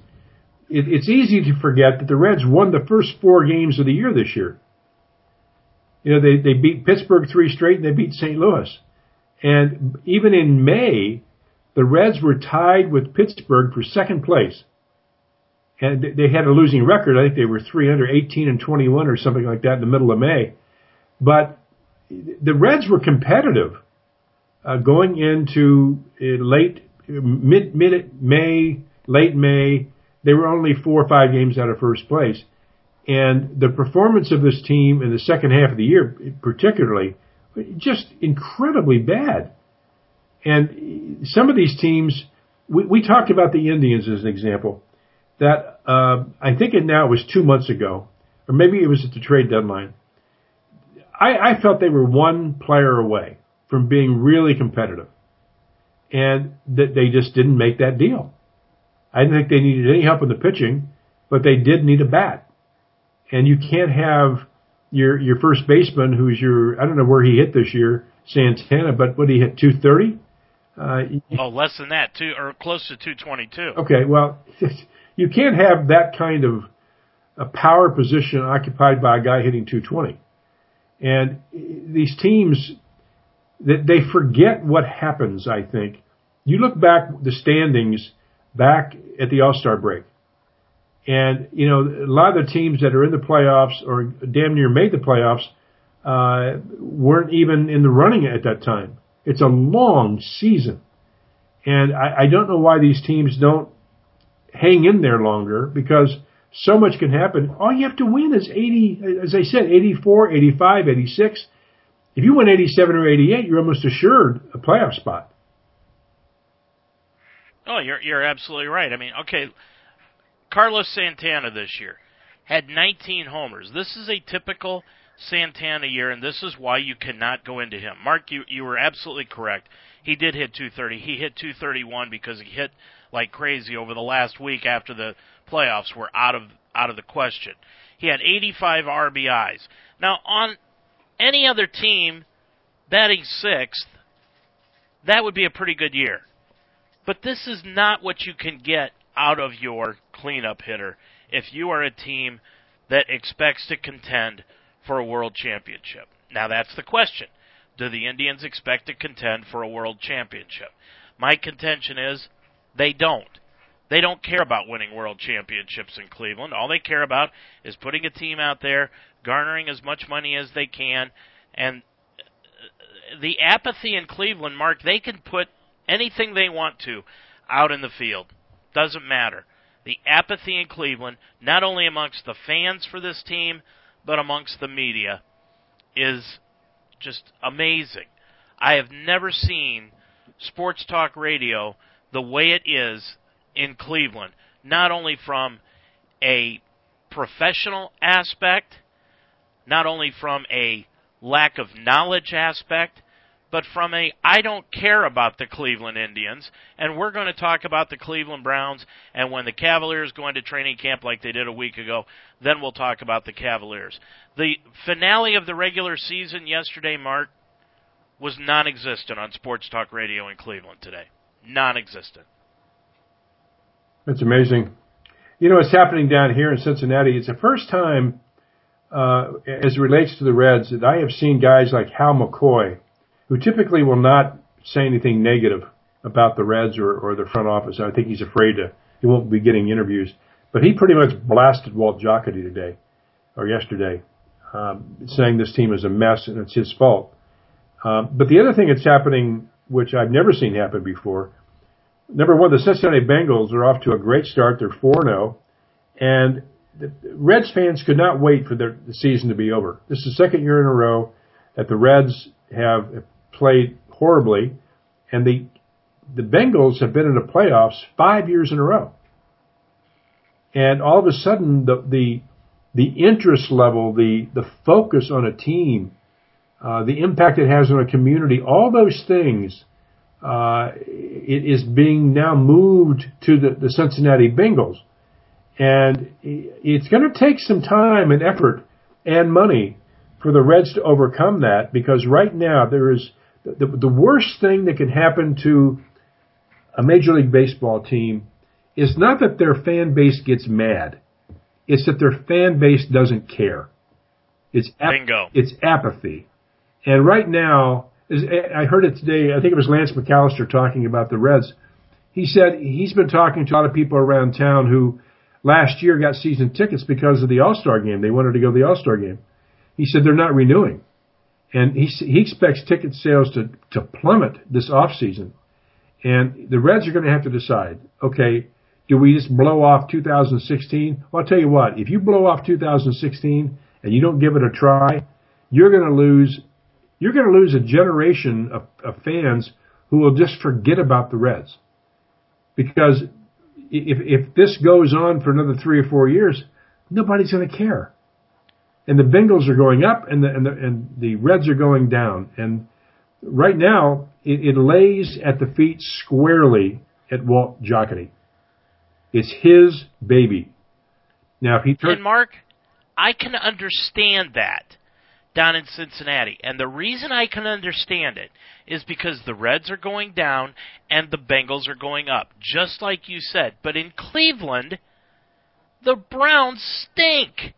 It, it's easy to forget that the Reds won the first four games of the year this year. You know, they they beat Pittsburgh three straight and they beat St. Louis. And even in May, the Reds were tied with Pittsburgh for second place. And they had a losing record. I think they were 318 and 21 or something like that in the middle of May. But the Reds were competitive uh, going into uh, late mid mid May, late May. They were only four or five games out of first place, and the performance of this team in the second half of the year, particularly, just incredibly bad. And some of these teams, we, we talked about the Indians as an example. That uh, I think it now was two months ago, or maybe it was at the trade deadline. I, I felt they were one player away from being really competitive, and that they just didn't make that deal. I didn't think they needed any help in the pitching, but they did need a bat, and you can't have your your first baseman, who's your I don't know where he hit this year, Santana, but what he hit two thirty. Uh, oh, less than that, too, or close to two twenty two. Okay, well, you can't have that kind of a power position occupied by a guy hitting two twenty, and these teams that they forget what happens. I think you look back the standings back at the All Star break and, you know, a lot of the teams that are in the playoffs or damn near made the playoffs, uh, weren't even in the running at that time. It's a long season. And I, I don't know why these teams don't hang in there longer because so much can happen. All you have to win is 80, as I said, 84, 85, 86. If you win 87 or 88, you're almost assured a playoff spot. Oh, you're you're absolutely right. I mean, okay, Carlos Santana this year had 19 homers. This is a typical Santana year, and this is why you cannot go into him. Mark, you, you were absolutely correct. He did hit 230. He hit 231 because he hit like crazy over the last week after the playoffs were out of out of the question. He had 85 RBIs. Now on any other team batting sixth, that would be a pretty good year. But this is not what you can get out of your cleanup hitter if you are a team that expects to contend for a world championship. Now that's the question. Do the Indians expect to contend for a world championship? My contention is they don't. They don't care about winning world championships in Cleveland. All they care about is putting a team out there, garnering as much money as they can, and the apathy in Cleveland, Mark, they can put anything they want to out in the field. Doesn't matter. The apathy in Cleveland, not only amongst the fans for this team, but amongst the media, is just amazing. I have never seen sports talk radio the way it is in Cleveland, not only from a professional aspect, not only from a lack of knowledge aspect, but from a I don't care about the Cleveland Indians, and we're going to talk about the Cleveland Browns, and when the Cavaliers go into training camp like they did a week ago, then we'll talk about the Cavaliers. The finale of the regular season yesterday, Mark, was non existent on Sports Talk Radio in Cleveland today. Non existent. That's amazing. You know, what's happening down here in Cincinnati. It's the first time, uh, as it relates to the Reds, that I have seen guys like Hal McCoy who typically will not say anything negative about the Reds or, or the front office. I think he's afraid to, he won't be getting interviews. But he pretty much blasted Walt Jocketty today, or yesterday, um, saying this team is a mess and it's his fault. Um, but the other thing that's happening, which I've never seen happen before, number one, the Cincinnati Bengals are off to a great start. They're 4-0. And the Reds fans could not wait for their, the season to be over. This is the second year in a row that the Reds have played horribly, and the the Bengals have been in the playoffs five years in a row. And all of a sudden, the the the interest level, the the focus on a team, uh, the impact it has on a community, all those things, uh, it is being now moved to the, the Cincinnati Bengals, and it's going to take some time and effort and money for the Reds to overcome that because right now there is the, the worst thing that can happen to a Major League Baseball team is not that their fan base gets mad. It's that their fan base doesn't care. It's ap- Bingo. It's apathy. And right now, I heard it today. I think it was Lance McAllister talking about the Reds. He said he's been talking to a lot of people around town who last year got season tickets because of the All Star game. They wanted to go to the All Star game. He said they're not renewing, and he he expects ticket sales to to plummet this off season. And the Reds are going to have to decide. Okay, do we just blow off 2016? Well, I'll tell you what. If you blow off 2016 and you don't give it a try, you're going to lose. You're going to lose a generation of, of fans who will just forget about the Reds because if if this goes on for another three or four years, nobody's going to care. And the Bengals are going up, and the and the and the Reds are going down. And right now, it, it lays at the feet squarely at Walt Jocketty. It's his baby. Now, if he turns and Mark, I can understand that down in Cincinnati. And the reason I can understand it is because the Reds are going down and the Bengals are going up, just like you said. But in Cleveland, the Browns stink.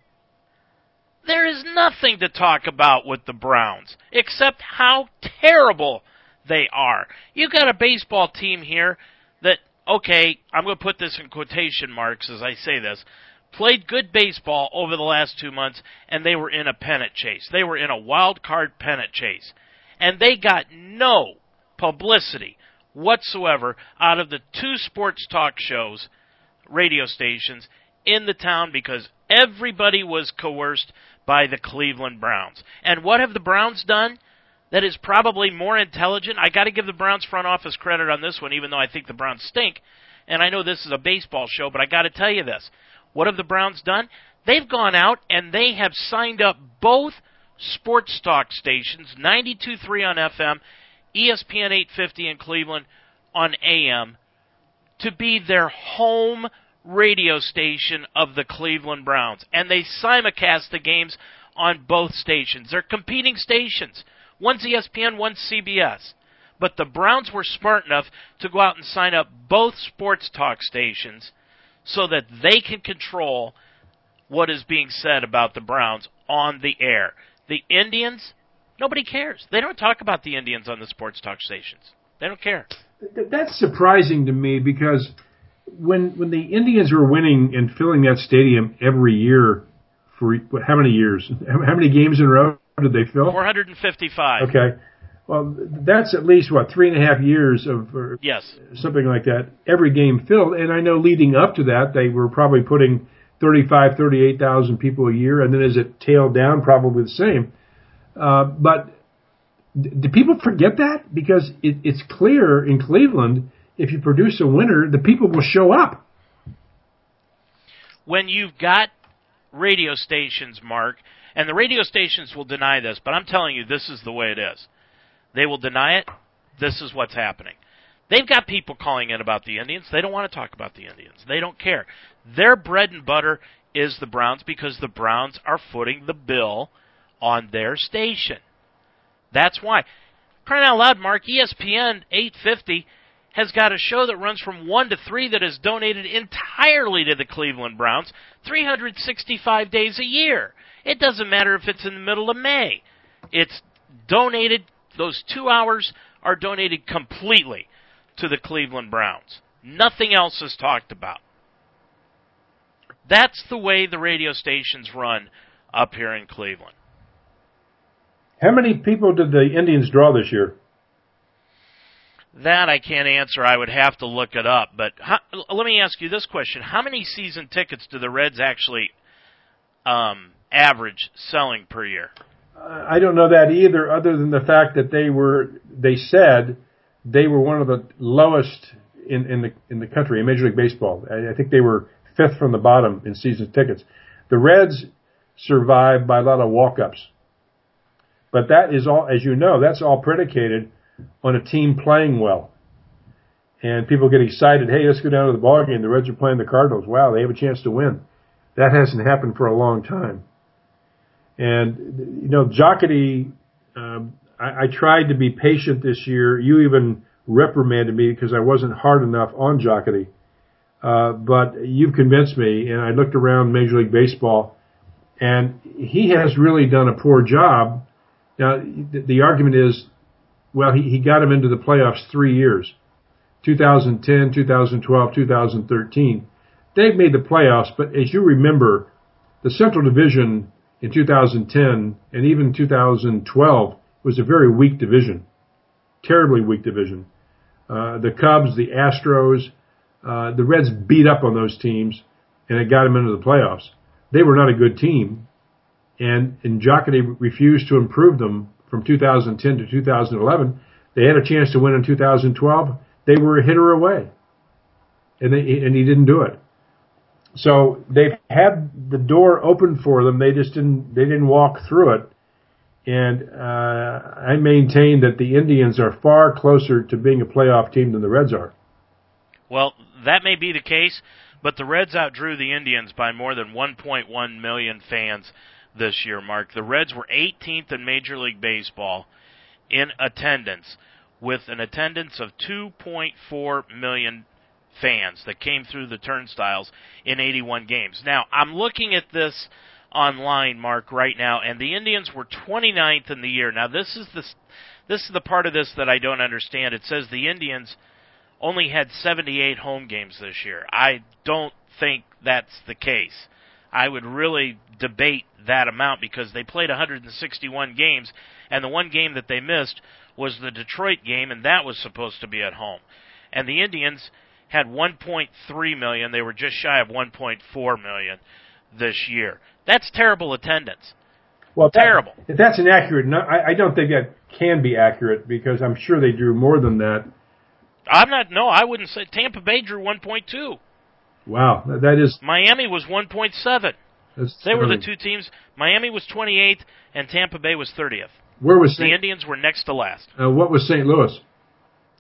There is nothing to talk about with the Browns except how terrible they are. You've got a baseball team here that, okay, I'm going to put this in quotation marks as I say this, played good baseball over the last two months, and they were in a pennant chase. They were in a wild card pennant chase. And they got no publicity whatsoever out of the two sports talk shows, radio stations in the town because everybody was coerced by the Cleveland Browns. And what have the Browns done? That is probably more intelligent. I got to give the Browns front office credit on this one, even though I think the Browns stink. And I know this is a baseball show, but I got to tell you this. What have the Browns done? They've gone out and they have signed up both sports talk stations, 92.3 on FM, ESPN 850 in Cleveland on AM, to be their home radio station of the Cleveland Browns. And they simulcast the games on both stations. They're competing stations. One's ESPN, one's CBS. But the Browns were smart enough to go out and sign up both sports talk stations so that they can control what is being said about the Browns on the air. The Indians, nobody cares. They don't talk about the Indians on the sports talk stations. They don't care. That's surprising to me because when when the Indians were winning and filling that stadium every year for how many years? How many games in a row did they fill? 455. Okay. Well, that's at least what three and a half years of yes, something like that. Every game filled, and I know leading up to that, they were probably putting 35, 38,000 people a year, and then as it tailed down, probably the same. Uh, but do people forget that? Because it, it's clear in Cleveland, if you produce a winner, the people will show up. When you've got radio stations, Mark, and the radio stations will deny this, but I'm telling you, this is the way it is they will deny it. This is what's happening. They've got people calling in about the Indians. They don't want to talk about the Indians. They don't care. Their bread and butter is the Browns because the Browns are footing the bill on their station. That's why. Crying out loud, Mark, ESPN 850 has got a show that runs from 1 to 3 that is donated entirely to the Cleveland Browns 365 days a year. It doesn't matter if it's in the middle of May. It's donated those two hours are donated completely to the Cleveland Browns. Nothing else is talked about. That's the way the radio stations run up here in Cleveland. How many people did the Indians draw this year? That I can't answer. I would have to look it up. But how, let me ask you this question: How many season tickets do the Reds actually um, average selling per year? I don't know that either, other than the fact that they were, they said they were one of the lowest in, in the in the country in Major League Baseball. I, I think they were fifth from the bottom in season tickets. The Reds survived by a lot of walk-ups, but that is all, as you know, that's all predicated on a team playing well. And people get excited. Hey, let's go down to the ball game. The Reds are playing the Cardinals. Wow, they have a chance to win. That hasn't happened for a long time. And you know, Jocketty, um, I, I tried to be patient this year. You even reprimanded me because I wasn't hard enough on Jocketty. Uh, but you've convinced me, and I looked around Major League Baseball, and he has really done a poor job. Now, the, the argument is, well, he, he got him into the playoffs three years, 2010, 2012, 2013. They've made the playoffs, but as you remember, the Central Division in 2010 and even 2012 was a very weak division, terribly weak division. Uh, the Cubs, the Astros, uh, the Reds beat up on those teams, and it got them into the playoffs. They were not a good team, and and Jocketty refused to improve them from 2010 to 2011. They had a chance to win in 2012. They were a hitter away, and they and he didn't do it. So they've had the door open for them. They just didn't they didn't walk through it. And uh, I maintain that the Indians are far closer to being a playoff team than the Reds are. Well, that may be the case, but the Reds outdrew the Indians by more than 1.1 million fans this year, Mark. The Reds were 18th in Major League Baseball in attendance, with an attendance of 2.4 million fans that came through the turnstiles in 81 games. Now, I'm looking at this online, Mark, right now, and the Indians were 29th in the year. Now, this is the this is the part of this that I don't understand. It says the Indians only had 78 home games this year. I don't think that's the case. I would really debate that amount because they played 161 games, and the one game that they missed was the Detroit game, and that was supposed to be at home. And the Indians had 1.3 million. They were just shy of 1.4 million this year. That's terrible attendance. Well, terrible. That, if that's inaccurate, no, I, I don't think that can be accurate because I'm sure they drew more than that. I'm not. No, I wouldn't say Tampa Bay drew 1.2. Wow, that is. Miami was 1.7. They were the two teams. Miami was 28th, and Tampa Bay was 30th. Where was the Indians were next to last? Uh, what was St. Louis?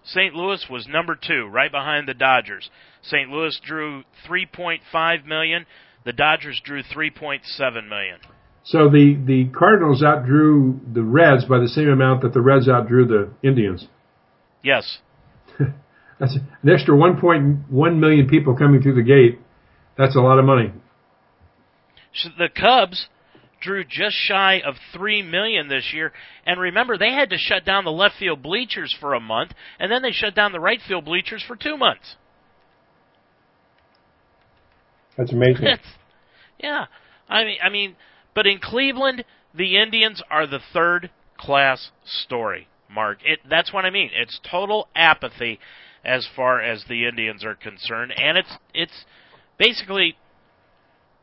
St. Louis was number two, right behind the Dodgers. St. Louis drew 3.5 million. The Dodgers drew 3.7 million. So the the Cardinals outdrew the Reds by the same amount that the Reds outdrew the Indians. Yes. That's an extra 1.1 million people coming through the gate. That's a lot of money. So the Cubs drew just shy of 3 million this year. And remember, they had to shut down the left field bleachers for a month, and then they shut down the right field bleachers for 2 months. That's amazing. yeah. I mean I mean, but in Cleveland, the Indians are the third class story, Mark. It that's what I mean. It's total apathy as far as the Indians are concerned, and it's it's basically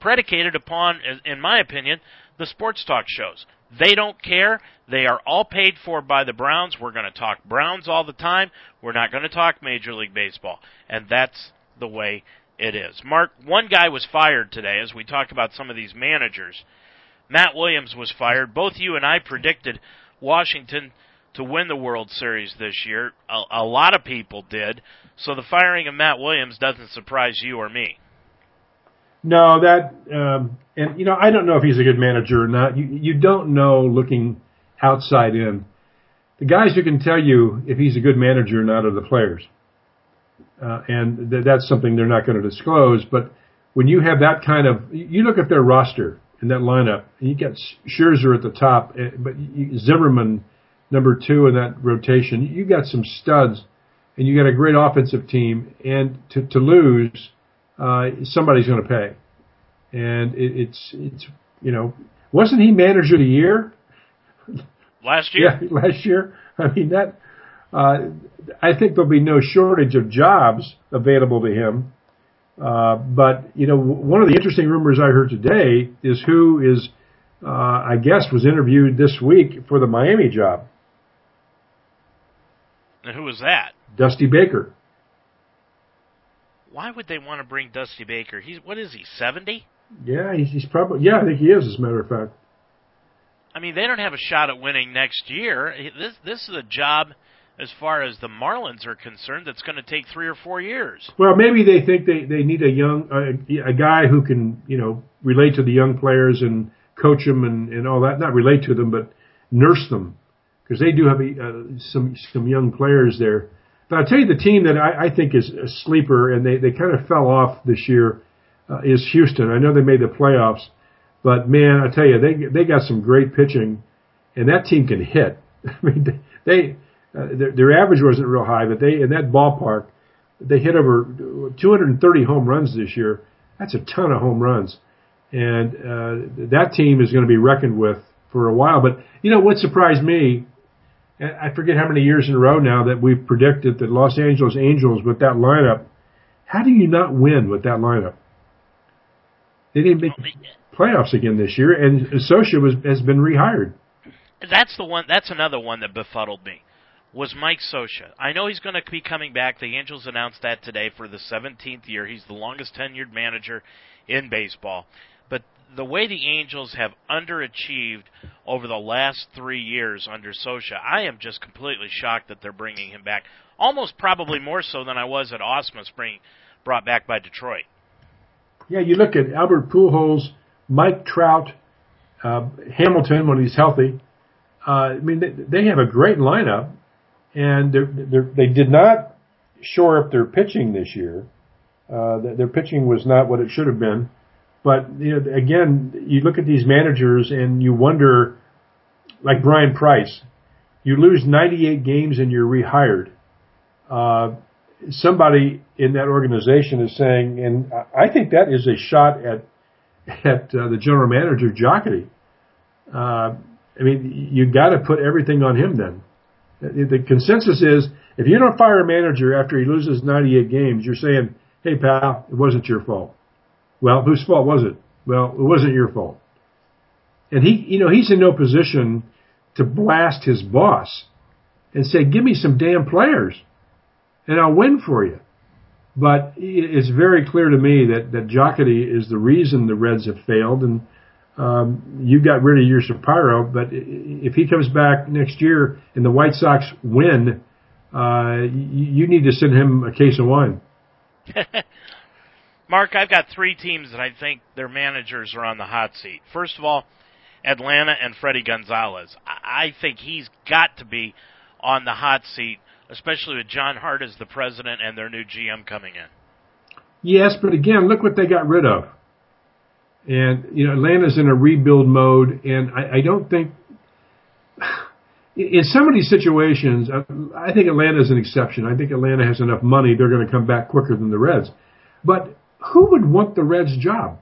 predicated upon, in my opinion, the sports talk shows. They don't care. They are all paid for by the Browns. We're going to talk Browns all the time. We're not going to talk Major League Baseball. And that's the way it is. Mark, one guy was fired today as we talk about some of these managers. Matt Williams was fired. Both you and I predicted Washington to win the World Series this year. A, a lot of people did. So the firing of Matt Williams doesn't surprise you or me. No, that um, and you know I don't know if he's a good manager or not. You you don't know looking outside in. The guys who can tell you if he's a good manager or not are the players, uh, and th- that's something they're not going to disclose. But when you have that kind of, you look at their roster in that lineup. You get Scherzer at the top, eh, but Zimmermann number two in that rotation. You got some studs, and you got a great offensive team. And to to lose uh, somebody's going to pay. And it, it's it's you know wasn't he manager of the year last year? Yeah, last year. I mean that. Uh, I think there'll be no shortage of jobs available to him. Uh, but you know, one of the interesting rumors I heard today is who is, uh, I guess, was interviewed this week for the Miami job. And who was that? Dusty Baker why would they want to bring Dusty Baker? He's what is he, seventy? Yeah, he's, he's probably yeah, I think he is. As a matter of fact. I mean, they don't have a shot at winning next year. This this is a job, as far as the Marlins are concerned, that's going to take three or four years. Well, maybe they think they they need a young a, a guy who can you know relate to the young players and coach them and, and all that. Not relate to them, but nurse them because they do have a, uh, some some young players there. But I'll tell you the team that I, I think is a sleeper and they, they kind of fell off this year uh, is Houston. I know they made the playoffs, but man, I tell you they they got some great pitching, and that team can hit. I mean they uh, their, their average wasn't real high, but they in that ballpark they hit over 230 home runs this year. That's a ton of home runs, and uh, that team is going to be reckoned with for a while. But you know what surprised me? I forget how many years in a row now that we've predicted that Los Angeles Angels with that lineup. How do you not win with that lineup? They didn't make playoffs again this year, and Scioscia was has been rehired. That's the one. That's another one that befuddled me was Mike Scioscia. I know he's going to be coming back. The Angels announced that today for the 17th year. He's the longest tenured manager in baseball. But the way the Angels have underachieved over the last three years under Scioscia, I am just completely shocked that they're bringing him back. Almost probably more so than I was at Ausmus being brought back by Detroit. Yeah, you look at Albert Pujols, Mike Trout, uh, Hamilton when he's healthy. Uh, I mean, they, they have a great lineup, and they're, they're, they did not shore up their pitching this year. Uh, their pitching was not what it should have been. But you know, again, you look at these managers and you wonder, like Bryan Price, you lose 98 games and you're rehired. Uh, somebody in that organization is saying, and I think that is a shot at at uh, the general manager Jocketty. Uh, I mean, you got to put everything on him then. The consensus is if you don't fire a manager after he loses 98 games, you're saying, hey, pal, it wasn't your fault. Well, whose fault was it? Well, it wasn't your fault. And he, you know, he's in no position to blast his boss and say, give me some damn players and I'll win for you. But it's very clear to me that, that Jocketty is the reason the Reds have failed and um, you got rid of your Shapiro, but if he comes back next year and the White Sox win, uh, you need to send him a case of wine. Mark, I've got three teams that I think their managers are on the hot seat. First of all, Atlanta and Fredi Gonzalez. I think he's got to be on the hot seat, especially with John Hart as the president and their new GM coming in. Yes, but again, look what they got rid of. And, you know, Atlanta's in a rebuild mode, and I, I don't think, in some of these situations, uh, I think Atlanta is an exception. I think Atlanta has enough money, they're going to come back quicker than the Reds. But who would want the Reds job?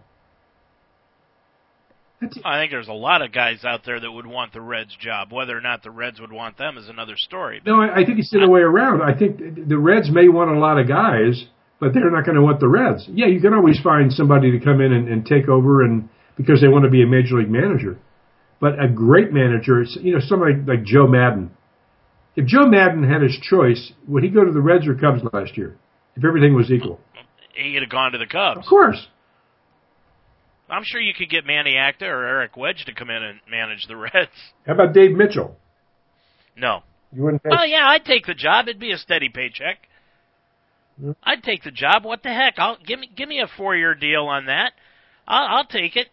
I think there's a lot of guys out there that would want the Reds job. Whether or not the Reds would want them is another story. No, I, I think it's the other way around. I think the Reds may want a lot of guys, but they're not going to want the Reds. Yeah, you can always find somebody to come in and, and take over, and because they want to be a major league manager. But a great manager, you know, somebody like Joe Maddon. If Joe Maddon had his choice, would he go to the Reds or Cubs last year? If everything was equal, he'd have gone to the Cubs. Of course. I'm sure you could get Manny Acta or Eric Wedge to come in and manage the Reds. How about Dave Mitchell? No. You wouldn't. Well, oh, yeah, I'd take the job. It'd be a steady paycheck. Mm-hmm. I'd take the job. What the heck? I'll give me give me a four year deal on that. I'll, I'll take it.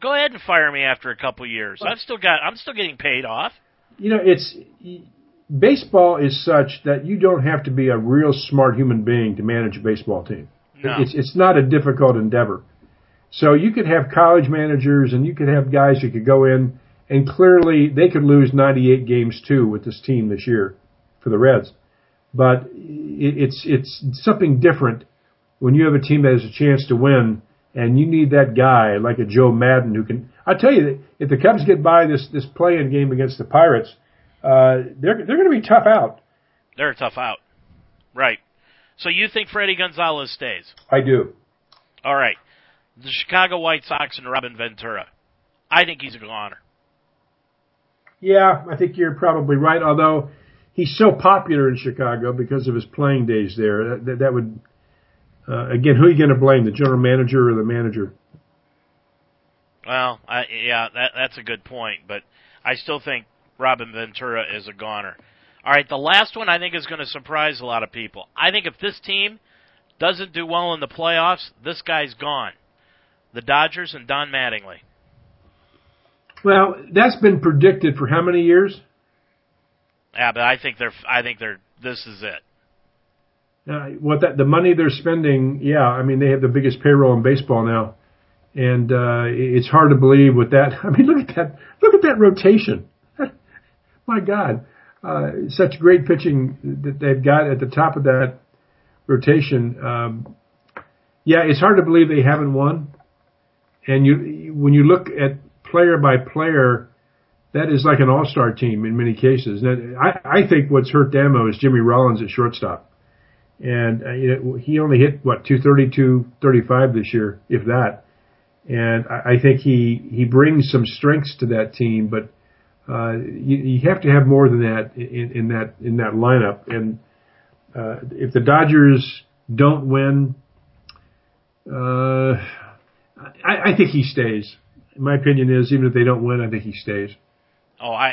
Go ahead and fire me after a couple years. I've still got. I'm still getting paid off. You know, it's baseball is such that you don't have to be a real smart human being to manage a baseball team. No. It's it's not a difficult endeavor. So you could have college managers and you could have guys who could go in and clearly they could lose 98 games too with this team this year for the Reds but it's it's something different when you have a team that has a chance to win, and you need that guy like a Joe Maddon who can. I tell you, that if the Cubs get by this this play-in game against the Pirates, uh, they're they're going to be tough out. They're a tough out, right? So you think Fredi Gonzalez stays? I do. All right, the Chicago White Sox and Robin Ventura. I think he's a goner. Yeah, I think you're probably right. Although he's so popular in Chicago because of his playing days there. That, that, that would, uh, again, who are you going to blame, the general manager or the manager? Well, I, yeah, that, that's a good point, but I still think Robin Ventura is a goner. All right, the last one I think is going to surprise a lot of people. I think if this team doesn't do well in the playoffs, this guy's gone. The Dodgers and Don Mattingly. Well, that's been predicted for how many years? Yeah, but I think they're. I think they're. This is it. Uh, what that the money they're spending? Yeah, I mean they have the biggest payroll in baseball now, and uh, it's hard to believe with that. I mean, look at that! Look at that rotation. My God, uh, such great pitching that they've got at the top of that rotation. Um, yeah, it's hard to believe they haven't won. And you, when you look at player by player, that is like an all-star team in many cases. And I, I think what's hurt Damo is Jimmy Rollins at shortstop. And uh, you know, he only hit what 230, 235 this year, if that. And I, I think he he brings some strengths to that team, but uh, you, you have to have more than that in, in that in that lineup. And uh, if the Dodgers don't win, uh, I, I think he stays. My opinion is, even if they don't win, I think he stays. Oh, I,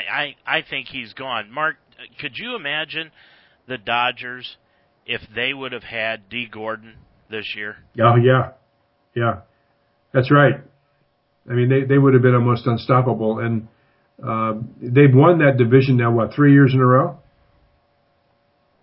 I, I think he's gone. Mark, could you imagine the Dodgers if they would have had Dee Gordon this year? Oh yeah, yeah, that's right. I mean, they they would have been almost unstoppable, and uh, they've won that division now. What three years in a row?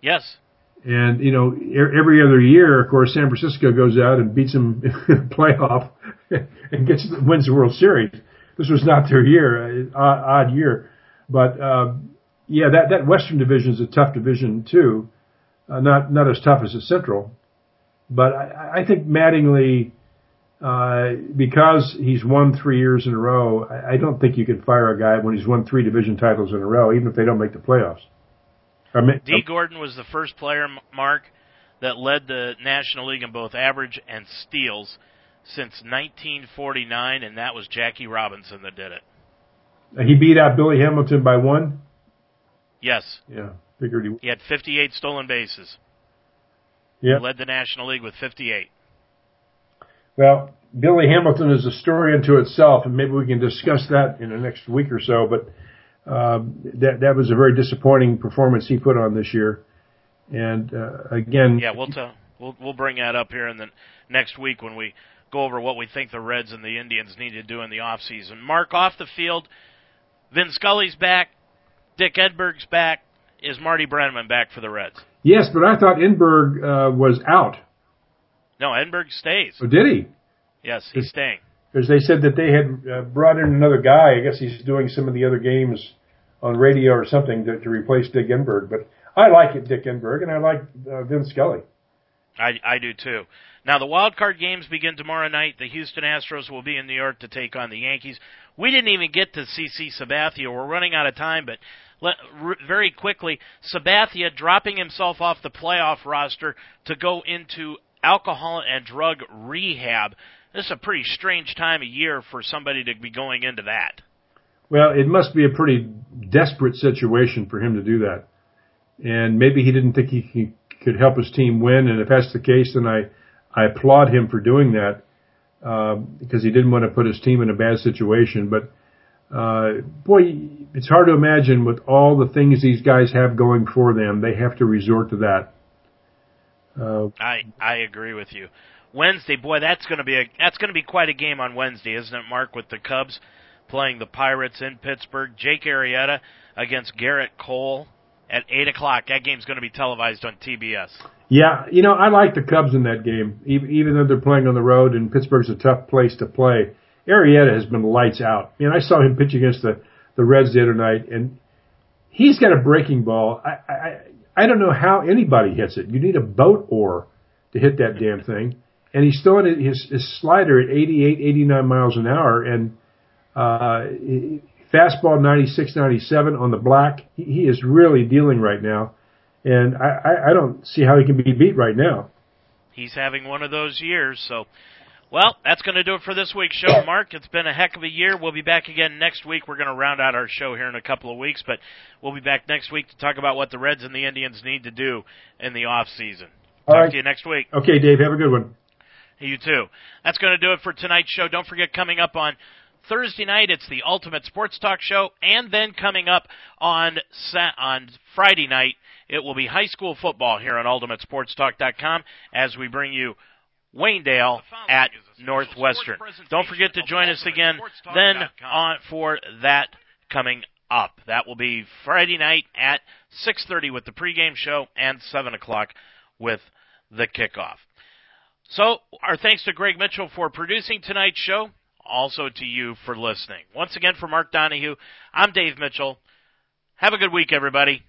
Yes. And you know, every other year, of course, San Francisco goes out and beats them in the playoff and gets wins the World Series. This was not their year, uh, odd year, but uh, yeah, that that Western Division is a tough division too. Uh, not not as tough as the Central, but I, I think Mattingly, uh, because he's won three years in a row, I, I don't think you can fire a guy when he's won three division titles in a row, even if they don't make the playoffs. Dee Gordon was the first player, Mark, that led the National League in both average and steals since 1949, and that was Jackie Robinson that did it. He beat out Billy Hamilton by one. Yes. Yeah, figured he. He had 58 stolen bases. Yeah. Led the National League with 58. Well, Billy Hamilton is a story unto itself, and maybe we can discuss that in the next week or so. But um, that that was a very disappointing performance he put on this year. And uh, again, yeah, we'll tell, we'll we'll bring that up here in the next week when we go over what we think the Reds and the Indians need to do in the off season. Mark off the field, Vin Scully's back, Dick Edberg's back. Is Marty Brennaman back for the Reds? Yes, but I thought Edberg uh, was out. No, Enberg stays. Oh, did he? Yes, he's staying because they said that they had uh, brought in another guy. I guess he's doing some of the other games on radio or something to, to replace Dick Enberg. But I like it, Dick Enberg, and I like uh, Vin Scully. I, I do too. Now the wild card games begin tomorrow night. The Houston Astros will be in New York to take on the Yankees. We didn't even get to CC Sabathia. We're running out of time, but let, r- very quickly, Sabathia dropping himself off the playoff roster to go into alcohol and drug rehab. This is a pretty strange time of year for somebody to be going into that. Well, it must be a pretty desperate situation for him to do that. And maybe he didn't think he could help his team win. And if that's the case, then I, I applaud him for doing that, uh, because he didn't want to put his team in a bad situation. But, uh, boy, it's hard to imagine with all the things these guys have going for them, they have to resort to that. Uh, I, I agree with you. Wednesday, boy, that's going to be a that's going to be quite a game on Wednesday, isn't it, Mark? With the Cubs playing the Pirates in Pittsburgh, Jake Arrieta against Gerrit Cole at eight o'clock. That game's going to be televised on TBS. Yeah, you know I like the Cubs in that game, even, even though they're playing on the road and Pittsburgh's a tough place to play. Arrieta has been lights out. I mean, I saw him pitch against the the Reds the other night, and he's got a breaking ball. I I I don't know how anybody hits it. You need a boat oar to hit that damn thing and he's throwing his, his slider at 88, 89 miles an hour, and uh, fastball 96, 97 on the black. He, he is really dealing right now, and I, I, I don't see how he can be beat right now. He's having one of those years, so. Well, that's going to do it for this week's show, Mark. It's been a heck of a year. We'll be back again next week. We're going to round out our show here in a couple of weeks, but we'll be back next week to talk about what the Reds and the Indians need to do in the off season. Talk right. to you next week. Okay, Dave. Have a good one. You too. That's going to do it for tonight's show. Don't forget, coming up on Thursday night, it's the Ultimate Sports Talk Show, and then coming up on on Friday night, it will be high school football here on UltimateSportsTalk.com as we bring you Waynedale at Northwestern. Don't forget to join us again then on for that coming up. That will be Friday night at 6:30 with the pregame show and 7 o'clock with the kickoff. So, our thanks to Greg Mitchell for producing tonight's show, also to you for listening. Once again, for Mark Donahue, I'm Dave Mitchell. Have a good week, everybody.